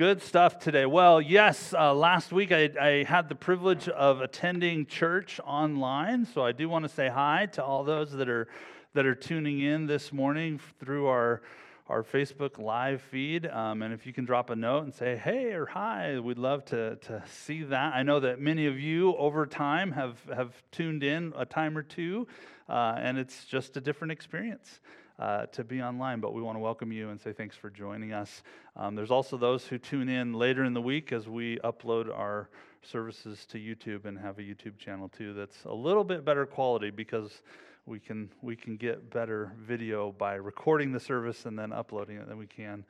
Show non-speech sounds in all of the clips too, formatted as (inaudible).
Good stuff today. Well, yes, uh, last week I, I, had the privilege of attending church online, so I do want to say hi to all those that are that are tuning in this morning through our our Facebook live feed. Um, and if you can drop a note and say hey or hi, we'd love to to see that. I know that many of you over time have have tuned in a time or two, uh, and it's just a different experience uh, to be online, but we want to welcome you and say thanks for joining us. Um, there's also those who tune in later in the week as we upload our services to YouTube and have a YouTube channel too that's a little bit better quality because we can we can get better video by recording the service and then uploading it than we can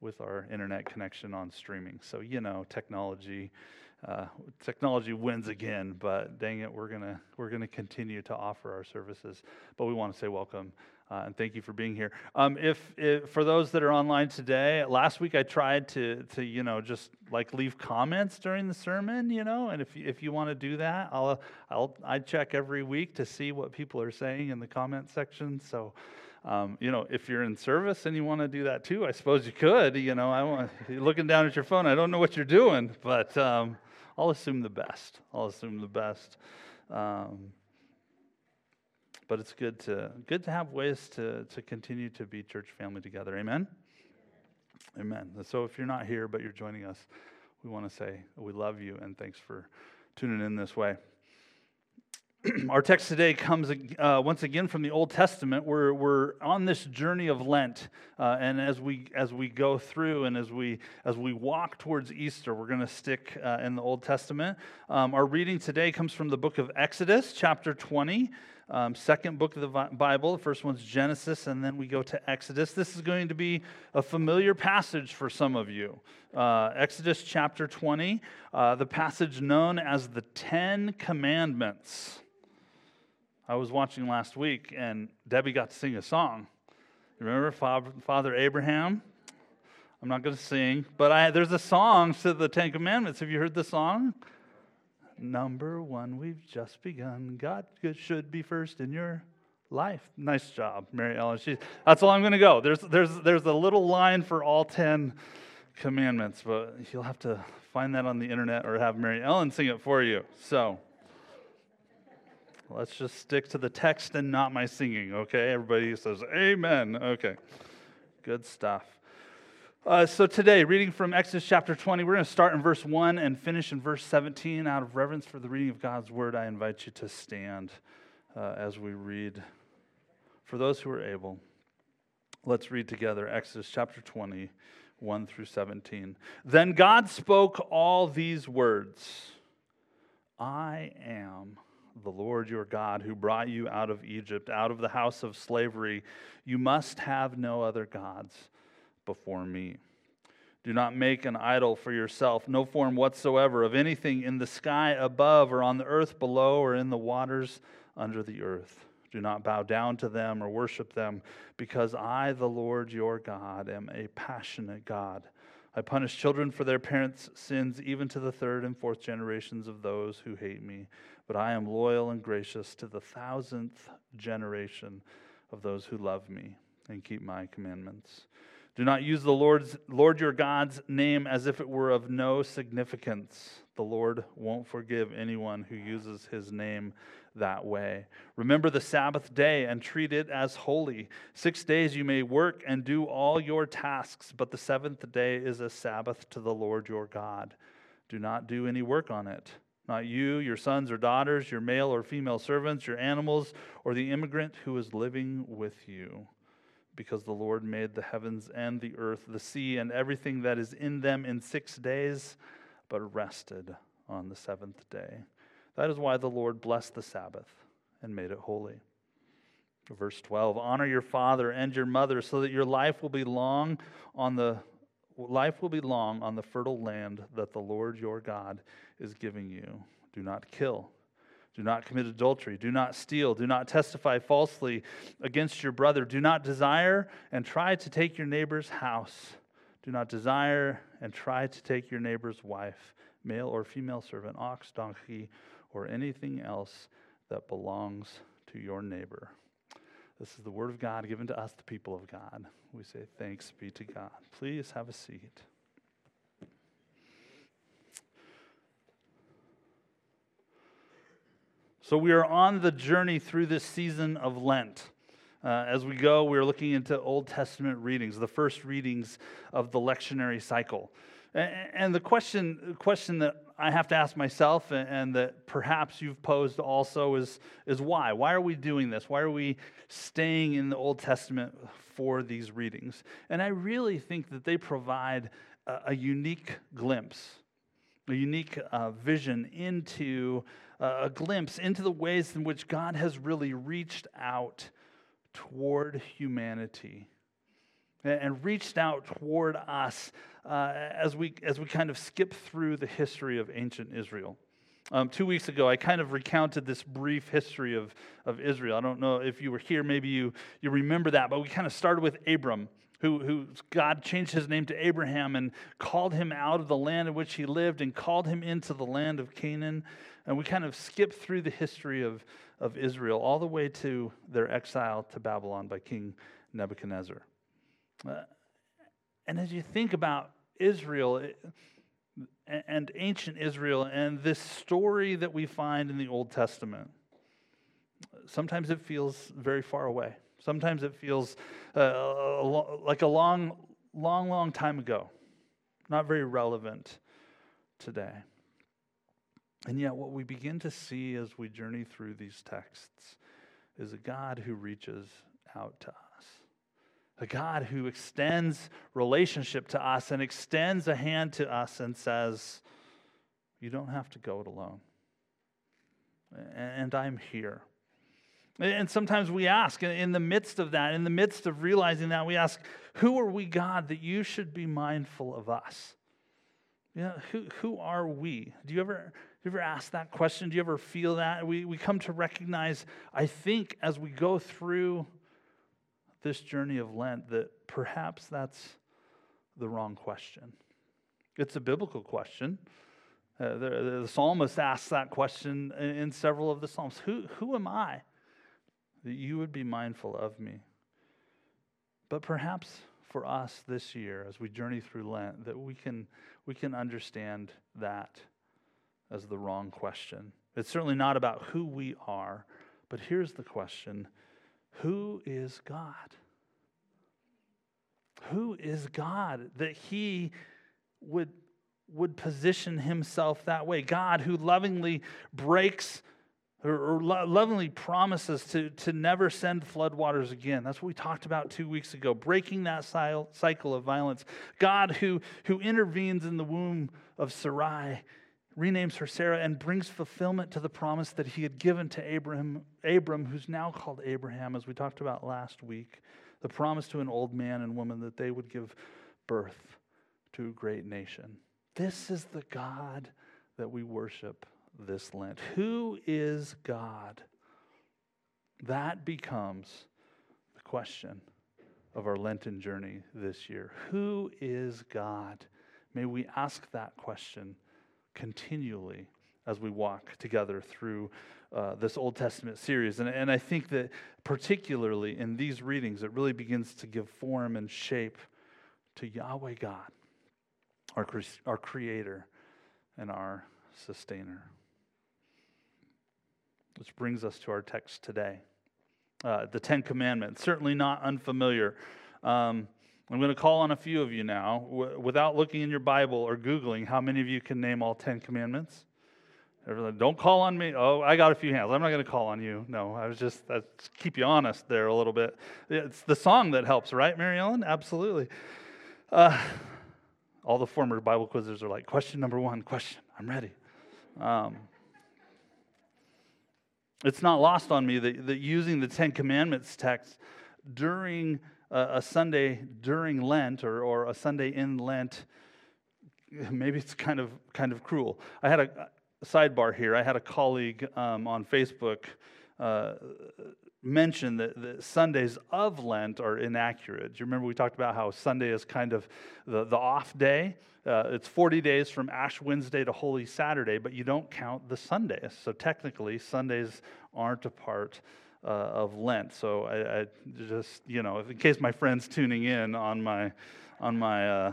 with our internet connection on streaming. So you know, technology. Uh, technology wins again, but dang it, we're gonna we're gonna continue to offer our services. But we want to say welcome uh, and thank you for being here. Um, if, if, for those that are online today, last week I tried to to you know just like leave comments during the sermon, you know, and if if you want to do that, I'll I'll I check every week to see what people are saying in the comment section. So. Um, you know, if you're in service and you want to do that too, I suppose you could. You know, I want looking down at your phone. I don't know what you're doing, but um, I'll assume the best. I'll assume the best. But it's good to good to have ways to to continue to be church family together. Amen. Amen. So if you're not here but you're joining us, we want to say we love you and thanks for tuning in this way. (clears throat) Our text today comes uh, once again from the Old Testament. We're, we're on this journey of Lent, uh, and as we as we go through and as we as we walk towards Easter, we're going to stick uh, in the Old Testament. Um, our reading today comes from the book of Exodus, chapter 20 um, second book of the Bible. The first one's Genesis, and then we go to Exodus. This is going to be a familiar passage for some of you. Uh, Exodus chapter 20, uh, the passage known as the Ten Commandments. I was watching last week, and Debbie got to sing a song. Remember Father Abraham? I'm not going to sing, but I, there's a song to the Ten Commandments. Have you heard the song? Number one, we've just begun. God should be first in your life. Nice job, Mary Ellen. She, that's all I'm going to go. There's, there's, there's a little line for all 10 commandments, but you'll have to find that on the internet or have Mary Ellen sing it for you. So let's just stick to the text and not my singing, okay? Everybody says, Amen. Okay, good stuff. Uh, so, today, reading from Exodus chapter 20, we're going to start in verse 1 and finish in verse 17. Out of reverence for the reading of God's word, I invite you to stand uh, as we read. For those who are able, let's read together Exodus chapter 20, 1 through 17. Then God spoke all these words I am the Lord your God who brought you out of Egypt, out of the house of slavery. You must have no other gods before me. Do not make an idol for yourself, no form whatsoever of anything in the sky above, or on the earth below, or in the waters under the earth. Do not bow down to them or worship them, because I, the Lord your God, am a passionate God. I punish children for their parents' sins, even to the third and fourth generations of those who hate me. But I am loyal and gracious to the thousandth generation of those who love me and keep my commandments. Do not use the Lord's, Lord your God's name as if it were of no significance. The Lord won't forgive anyone who uses his name that way. Remember the Sabbath day and treat it as holy. Six days you may work and do all your tasks, but the seventh day is a Sabbath to the Lord your God. Do not do any work on it. Not you, your sons or daughters, your male or female servants, your animals, or the immigrant who is living with you because the Lord made the heavens and the earth, the sea, and everything that is in them in six days, but rested on the seventh day. That is why the Lord blessed the Sabbath and made it holy. Verse 12 Honor your father and your mother so that your life will be long on the life will be long on the fertile land that the Lord your God is giving you. Do not kill. Do not commit adultery. Do not steal. Do not testify falsely against your brother. Do not desire and try to take your neighbor's house. Do not desire and try to take your neighbor's wife, male or female servant, ox, donkey, or anything else that belongs to your neighbor. This is the word of God given to us, the people of God. We say, Thanks be to God. Please have a seat. So we are on the journey through this season of Lent. Uh, as we go, we're looking into Old Testament readings, the first readings of the lectionary cycle. And the question, question that I have to ask myself, and that perhaps you've posed also, is, is why? Why are we doing this? Why are we staying in the Old Testament for these readings? And I really think that they provide a, a unique glimpse, a unique uh, vision into a glimpse into the ways in which God has really reached out toward humanity and reached out toward us uh, as, we, as we kind of skip through the history of ancient Israel. Um, two weeks ago, I kind of recounted this brief history of, of Israel. I don't know if you were here, maybe you, you remember that, but we kind of started with Abram, who, who God changed his name to Abraham and called him out of the land in which he lived and called him into the land of Canaan. And we kind of skip through the history of, of Israel all the way to their exile to Babylon by King Nebuchadnezzar. Uh, and as you think about Israel and ancient Israel and this story that we find in the Old Testament, sometimes it feels very far away. Sometimes it feels uh, like a long, long, long time ago, not very relevant today. And yet, what we begin to see as we journey through these texts is a God who reaches out to us a God who extends relationship to us and extends a hand to us and says, You don't have to go it alone. And I'm here. And sometimes we ask, in the midst of that, in the midst of realizing that, we ask, Who are we, God, that you should be mindful of us? Know, who, who are we? Do you ever, you ever ask that question? Do you ever feel that? We, we come to recognize, I think, as we go through this journey of Lent that perhaps that's the wrong question. It's a biblical question. Uh, the, the, psalmist asks that question in, in several of the Psalms who, who am I that you would be mindful of me? But perhaps for us this year, as we journey through Lent, that we can, we can understand that as the wrong question. It's certainly not about who we are, but here's the question who is God? Who is God that He would, would position Himself that way? God who lovingly breaks or, lovingly promises to, to never send floodwaters again. That's what we talked about two weeks ago, breaking that cycle of violence. God who, who intervenes in the womb of Sarai renames her Sarah and brings fulfillment to the promise that he had given to Abraham, Abram, who's now called Abraham, as we talked about last week. The promise to an old man and woman that they would give birth to a great nation. This is the God that we worship this Lent. Who is God? That becomes the question of our Lenten journey this year. Who is God? May we ask that question continually as we walk together through uh, this Old Testament series. And, and I think that particularly in these readings, it really begins to give form and shape to Yahweh God, our, our Creator and our Sustainer. Which brings us to our text today. Uh, the Ten Commandments, certainly not unfamiliar. Um, I'm going to call on a few of you now w- without looking in your Bible or Googling how many of you can name all 10 commandments. Everyone, don't call on me. Oh, I got a few hands. I'm not going to call on you. No, I was just I keep you honest there a little bit. It's the song that helps, right, Mary Ellen? Absolutely. Uh, all the former Bible quizzers are like, question number one, question. I'm ready. Um, it's not lost on me that, that using the Ten Commandments text during a, Sunday during Lent or, or a Sunday in Lent, (laughs) maybe it's kind of kind of cruel. I had a, a sidebar here. I had a colleague um, on Facebook uh, mention that the Sundays of Lent are inaccurate. Do you remember we talked about how Sunday is kind of the, the off day? Uh, it's 40 days from Ash Wednesday to Holy Saturday, but you don't count the Sundays. So technically, Sundays aren't a part uh, of Lent. So I, I, just, you know, in case my friends tuning in on my, on my, uh,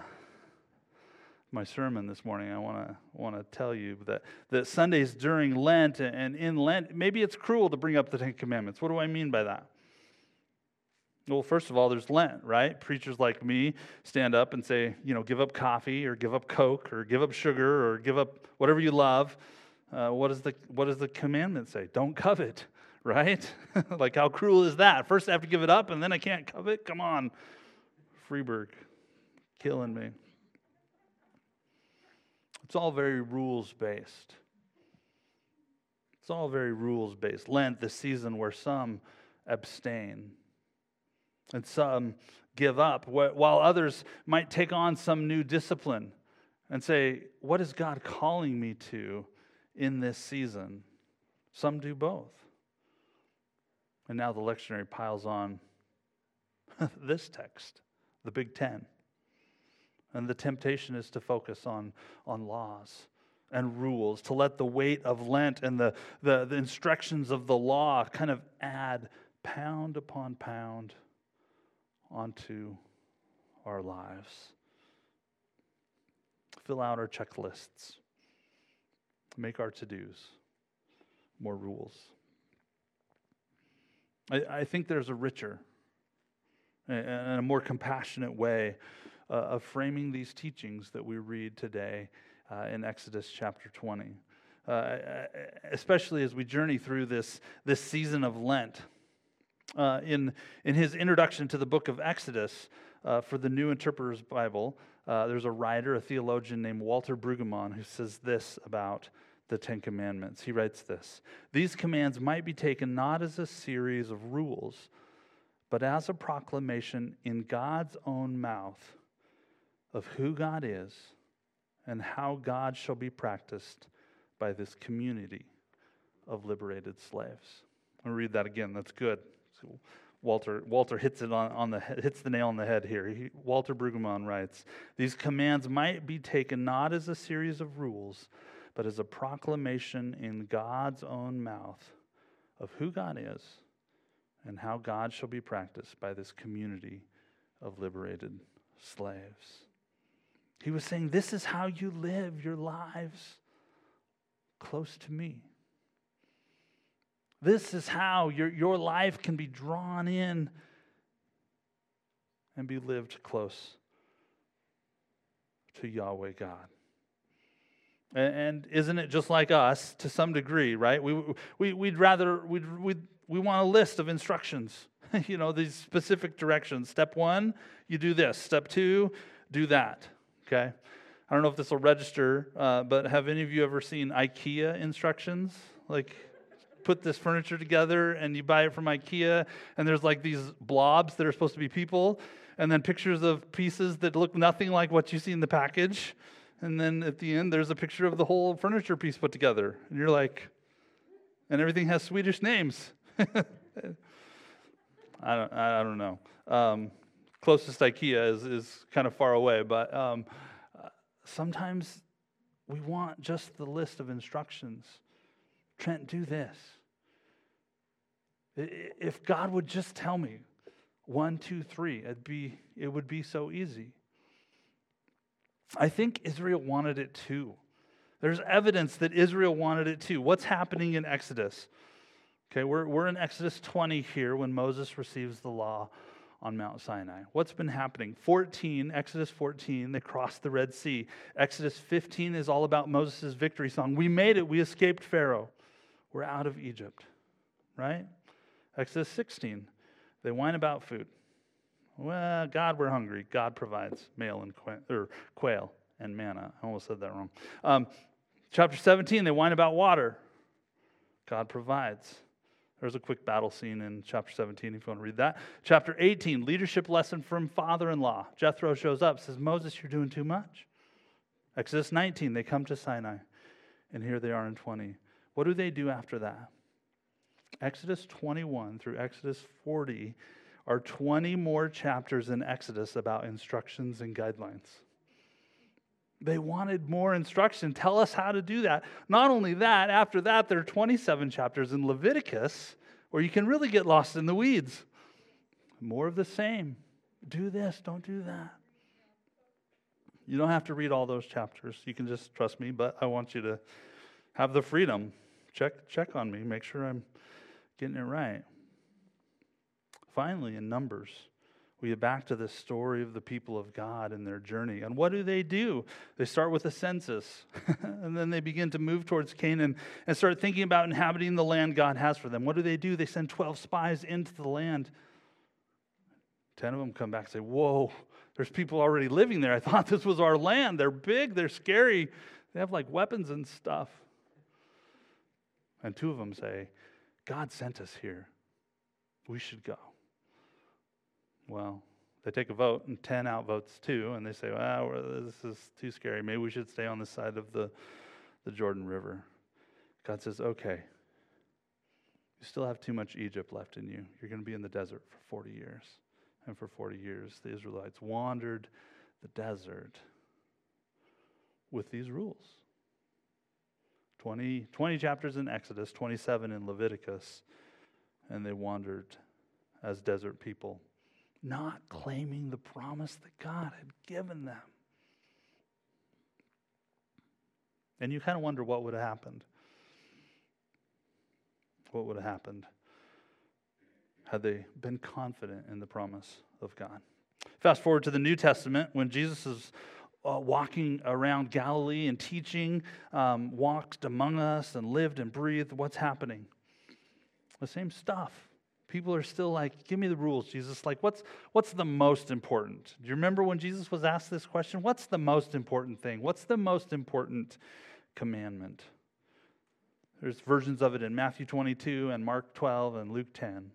my sermon this morning, I want to want to tell you that that Sundays during Lent and in Lent, maybe it's cruel to bring up the Ten Commandments. What do I mean by that? Well, first of all, there's Lent, right? Preachers like me stand up and say, you know, give up coffee or give up Coke or give up sugar or give up whatever you love. Uh, what, is the, what does the commandment say? Don't covet, right? (laughs) like, how cruel is that? First, I have to give it up and then I can't covet? Come on. Freeburg, killing me. It's all very rules based. It's all very rules based. Lent, the season where some abstain and some give up, while others might take on some new discipline and say, What is God calling me to in this season? Some do both. And now the lectionary piles on (laughs) this text, the Big Ten. And the temptation is to focus on, on laws and rules, to let the weight of Lent and the, the, the instructions of the law kind of add pound upon pound onto our lives. Fill out our checklists, make our to dos more rules. I, I think there's a richer and a more compassionate way uh, of framing these teachings that we read today uh, in Exodus chapter 20. Uh, especially as we journey through this, this season of Lent. Uh, in, in his introduction to the book of Exodus uh, for the New Interpreter's Bible, uh, there's a writer, a theologian named Walter Brueggemann, who says this about the Ten Commandments. He writes this These commands might be taken not as a series of rules, but as a proclamation in God's own mouth of who God is and how God shall be practiced by this community of liberated slaves. I'll read that again. That's good. So Walter, Walter hits it on, on the hits the nail on the head here. He, Walter Brueggemann writes, These commands might be taken not as a series of rules, but as a proclamation in God's own mouth of who God is and how God shall be practiced by this community of liberated slaves. He was saying, This is how you live your lives close to me. This is how your, your life can be drawn in and be lived close to Yahweh God. And, isn't it just like us to some degree, right? We, we, we'd rather, we'd, we'd, we want a list of instructions, (laughs) you know, these specific directions. Step one, you do this. Step two, do that okay? I don't know if this will register, uh, but have any of you ever seen IKEA instructions? Like, put this furniture together and you buy it from IKEA, and there's like these blobs that are supposed to be people, and then pictures of pieces that look nothing like what you see in the package. And then at the end, there's a picture of the whole furniture piece put together. And you're like, and everything has Swedish names. (laughs) I don't, I don't know. Um, closest IKEA is, is kind of far away, but um, sometimes we want just the list of instructions. Trent, do this. If God would just tell me one, two, three, it'd be, it would be so easy. I think Israel wanted it too. There's evidence that Israel wanted it too. What's happening in Exodus? Okay, we're, we're in Exodus 20 here when Moses receives the law on Mount Sinai. What's been happening? 14, Exodus 14, they crossed the Red Sea. Exodus 15 is all about Moses' victory song. We made it, we escaped Pharaoh. We're out of Egypt, right? Exodus 16, they whine about food. Well, God, we're hungry. God provides male and quail, or quail and manna. I almost said that wrong. Um, chapter 17, they whine about water. God provides. There's a quick battle scene in chapter 17 if you want to read that. Chapter 18, leadership lesson from father in law. Jethro shows up, says, Moses, you're doing too much. Exodus 19, they come to Sinai, and here they are in 20. What do they do after that? Exodus 21 through Exodus 40 are 20 more chapters in Exodus about instructions and guidelines. They wanted more instruction. Tell us how to do that. Not only that, after that, there are 27 chapters in Leviticus where you can really get lost in the weeds. More of the same. Do this, don't do that. You don't have to read all those chapters. You can just trust me, but I want you to have the freedom. Check, check on me, make sure I'm getting it right. Finally, in Numbers, we get back to the story of the people of God and their journey. And what do they do? They start with a census, (laughs) and then they begin to move towards Canaan and start thinking about inhabiting the land God has for them. What do they do? They send 12 spies into the land. 10 of them come back and say, Whoa, there's people already living there. I thought this was our land. They're big, they're scary, they have like weapons and stuff. And two of them say, God sent us here. We should go. Well, they take a vote, and 10 outvotes two, and they say, ah, well, this is too scary. Maybe we should stay on the side of the, the Jordan River. God says, okay. You still have too much Egypt left in you. You're going to be in the desert for 40 years. And for 40 years, the Israelites wandered the desert with these rules 20, 20 chapters in Exodus, 27 in Leviticus, and they wandered as desert people, not claiming the promise that God had given them. And you kind of wonder what would have happened. What would have happened had they been confident in the promise of God? Fast forward to the New Testament when Jesus is uh, walking around Galilee and teaching, um, walked among us and lived and breathed. What's happening? The same stuff. People are still like, give me the rules, Jesus. Like, what's, what's the most important? Do you remember when Jesus was asked this question? What's the most important thing? What's the most important commandment? There's versions of it in Matthew 22 and Mark 12 and Luke 10.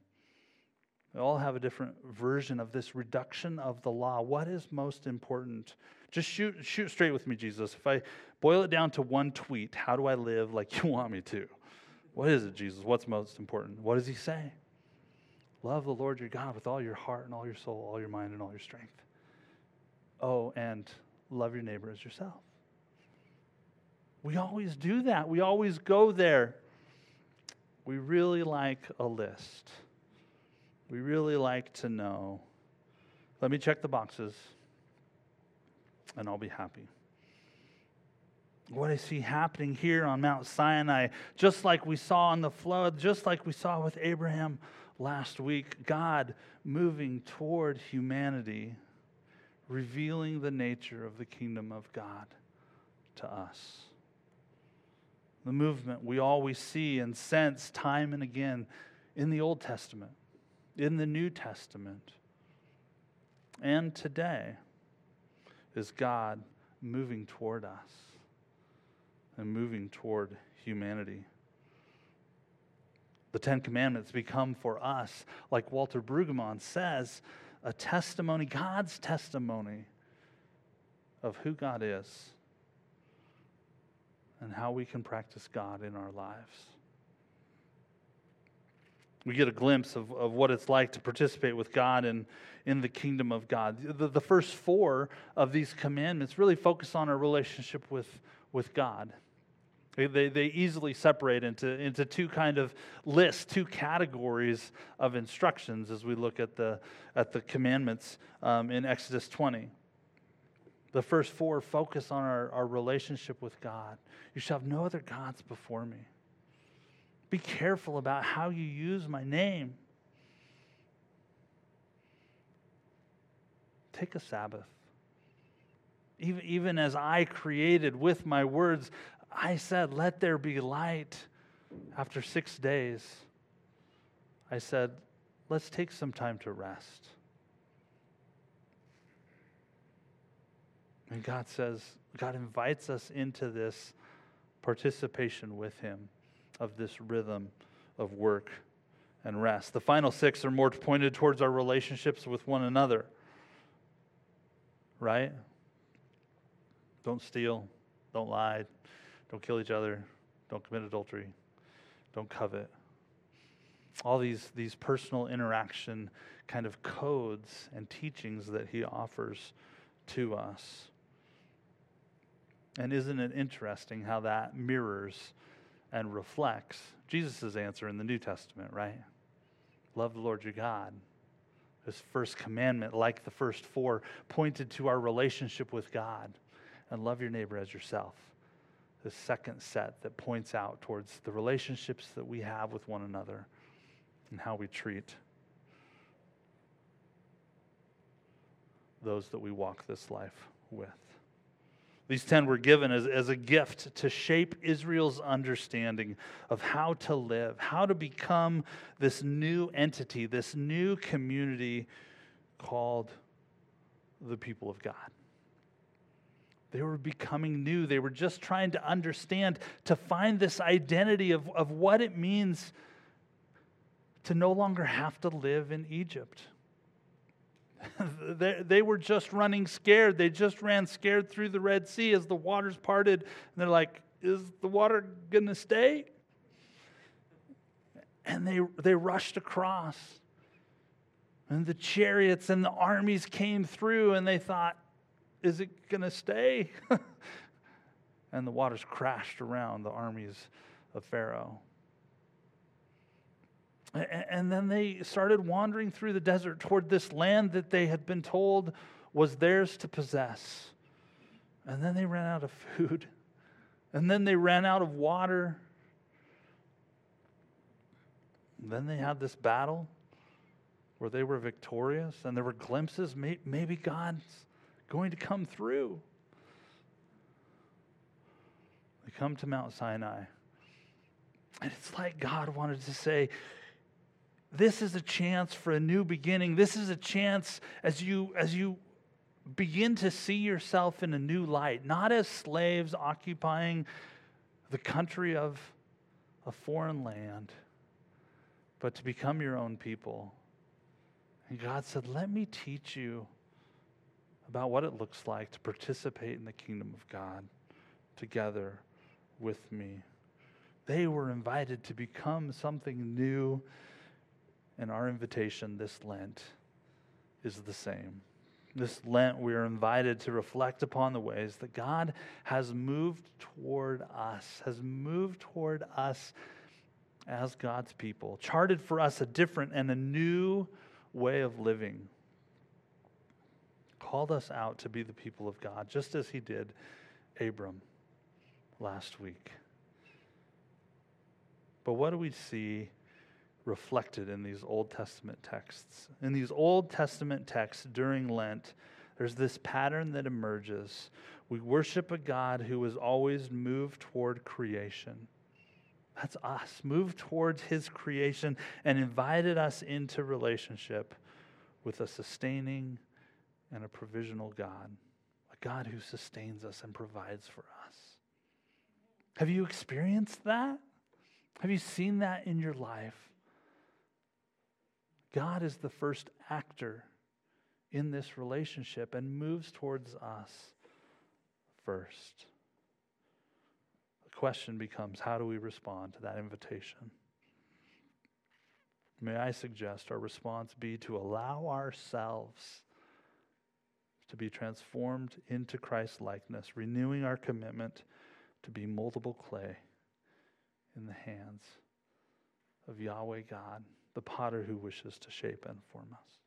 They all have a different version of this reduction of the law. What is most important? Just shoot, shoot straight with me, Jesus. If I boil it down to one tweet, how do I live like (laughs) you want me to? What is it, Jesus? What's most important? What does he say? Love the Lord your God with all your heart and all your soul, all your mind and all your strength. Oh, and love your neighbor as yourself. We always do that. We always go there. We really like a list. We really like to know. Let me check the boxes and I'll be happy. What I see happening here on Mount Sinai, just like we saw in the flood, just like we saw with Abraham last week, God moving toward humanity, revealing the nature of the kingdom of God to us. The movement we always see and sense time and again in the Old Testament, in the New Testament, and today is God moving toward us and moving toward humanity. The Ten Commandments become for us, like Walter Brueggemann says, a testimony, God's testimony of who God is and how we can practice God in our lives. We get a glimpse of, of what it's like to participate with God in, in the kingdom of God. The, the first four of these commandments really focus on our relationship with, with God. They, they, easily separate into, into two kind of lists, two categories of instructions as we look at the, at the commandments um, in Exodus 20. The first four focus on our, our relationship with God. You shall have no other gods before me. Be careful about how you use my name. Take a Sabbath. Even, even as I created with my words, I said, Let there be light. After six days, I said, Let's take some time to rest. And God says, God invites us into this participation with Him of this rhythm of work and rest. The final six are more pointed towards our relationships with one another, right? Don't steal, don't lie, don't kill each other, don't commit adultery, don't covet. All these, these personal interaction kind of codes and teachings that he offers to us. And isn't it interesting how that mirrors and reflects Jesus' answer in the New Testament, right? Love the Lord your God This first commandment, like the first four, pointed to our relationship with God and love your neighbor as yourself. The second set that points out towards the relationships that we have with one another and how we treat those that we walk this life with. These 10 were given as, as a gift to shape Israel's understanding of how to live, how to become this new entity, this new community called the people of God. They were becoming new. They were just trying to understand, to find this identity of, of what it means to no longer have to live in Egypt. (laughs) they, they were just running scared. They just ran scared through the Red Sea as the waters parted. And they're like, is the water going to stay? And they, they rushed across. And the chariots and the armies came through, and they thought, is it going to stay? (laughs) and the waters crashed around the armies of Pharaoh. And then they started wandering through the desert toward this land that they had been told was theirs to possess. And then they ran out of food. (laughs) And then they ran out of water. And then they had this battle where they were victorious, and there were glimpses maybe God's going to come through. They come to Mount Sinai. And it's like God wanted to say, this is a chance for a new beginning. This is a chance as you as you begin to see yourself in a new light, not as slaves occupying the country of a foreign land, but to become your own people. And God said, Let me teach you about what it looks like to participate in the kingdom of God together with me. They were invited to become something new and our invitation this Lent is the same. This Lent, we are invited to reflect upon the ways that God has moved toward us, has moved toward us as God's people, charted for us a different and a new way of living, called us out to be the people of God, just as He did Abram last week. But what do we see reflected in these Old Testament texts. In these Old Testament texts during Lent, there's this pattern that emerges. We worship a God who is always moved toward creation. That's us, moved towards his creation and invited us into relationship with a sustaining and a provisional God, a God who sustains us and provides for us. Have you experienced that? Have you seen that in your life? God is the first actor in this relationship and moves towards us first. The question becomes how do we respond to that invitation? May I suggest our response be to allow ourselves to be transformed into Christ's likeness, renewing our commitment to be multiple clay in the hands of Yahweh God the potter who wishes to shape and form us.